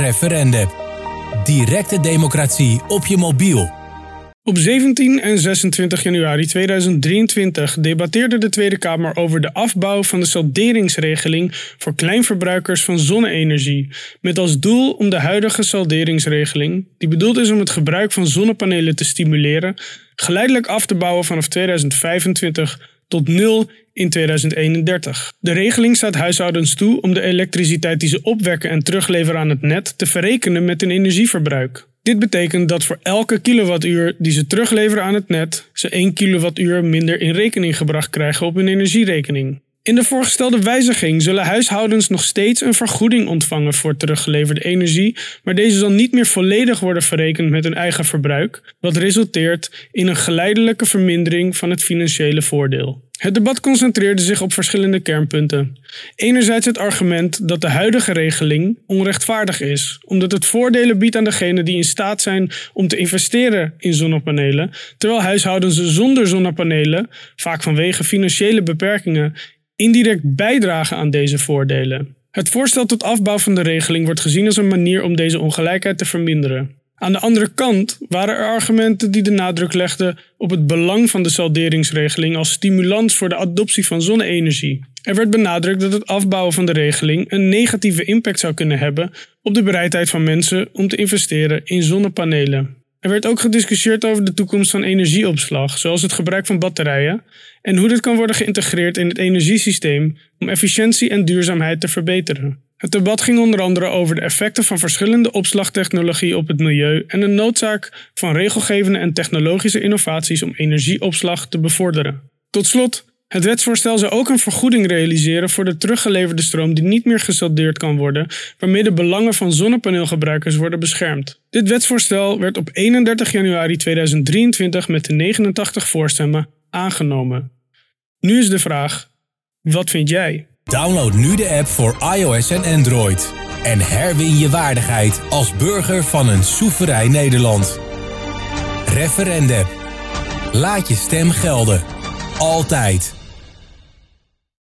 Referende. Directe democratie op je mobiel. Op 17 en 26 januari 2023 debatteerde de Tweede Kamer over de afbouw van de salderingsregeling voor kleinverbruikers van zonne-energie, met als doel om de huidige salderingsregeling, die bedoeld is om het gebruik van zonnepanelen te stimuleren, geleidelijk af te bouwen vanaf 2025 tot nul in 2031. De regeling staat huishoudens toe om de elektriciteit die ze opwekken en terugleveren aan het net te verrekenen met hun energieverbruik. Dit betekent dat voor elke kilowattuur die ze terugleveren aan het net, ze 1 kilowattuur minder in rekening gebracht krijgen op hun energierekening. In de voorgestelde wijziging zullen huishoudens nog steeds een vergoeding ontvangen voor teruggeleverde energie, maar deze zal niet meer volledig worden verrekend met hun eigen verbruik, wat resulteert in een geleidelijke vermindering van het financiële voordeel. Het debat concentreerde zich op verschillende kernpunten. Enerzijds het argument dat de huidige regeling onrechtvaardig is, omdat het voordelen biedt aan degenen die in staat zijn om te investeren in zonnepanelen, terwijl huishoudens zonder zonnepanelen, vaak vanwege financiële beperkingen, indirect bijdragen aan deze voordelen. Het voorstel tot afbouw van de regeling wordt gezien als een manier om deze ongelijkheid te verminderen. Aan de andere kant waren er argumenten die de nadruk legden op het belang van de salderingsregeling als stimulans voor de adoptie van zonne-energie. Er werd benadrukt dat het afbouwen van de regeling een negatieve impact zou kunnen hebben op de bereidheid van mensen om te investeren in zonnepanelen. Er werd ook gediscussieerd over de toekomst van energieopslag, zoals het gebruik van batterijen, en hoe dit kan worden geïntegreerd in het energiesysteem om efficiëntie en duurzaamheid te verbeteren. Het debat ging onder andere over de effecten van verschillende opslagtechnologieën op het milieu en de noodzaak van regelgevende en technologische innovaties om energieopslag te bevorderen. Tot slot, het wetsvoorstel zou ook een vergoeding realiseren voor de teruggeleverde stroom die niet meer gesaldeerd kan worden, waarmee de belangen van zonnepaneelgebruikers worden beschermd. Dit wetsvoorstel werd op 31 januari 2023 met de 89 voorstemmen aangenomen. Nu is de vraag: wat vind jij? Download nu de app voor iOS en Android. En herwin je waardigheid als burger van een soeverein Nederland. Referendum. Laat je stem gelden. Altijd.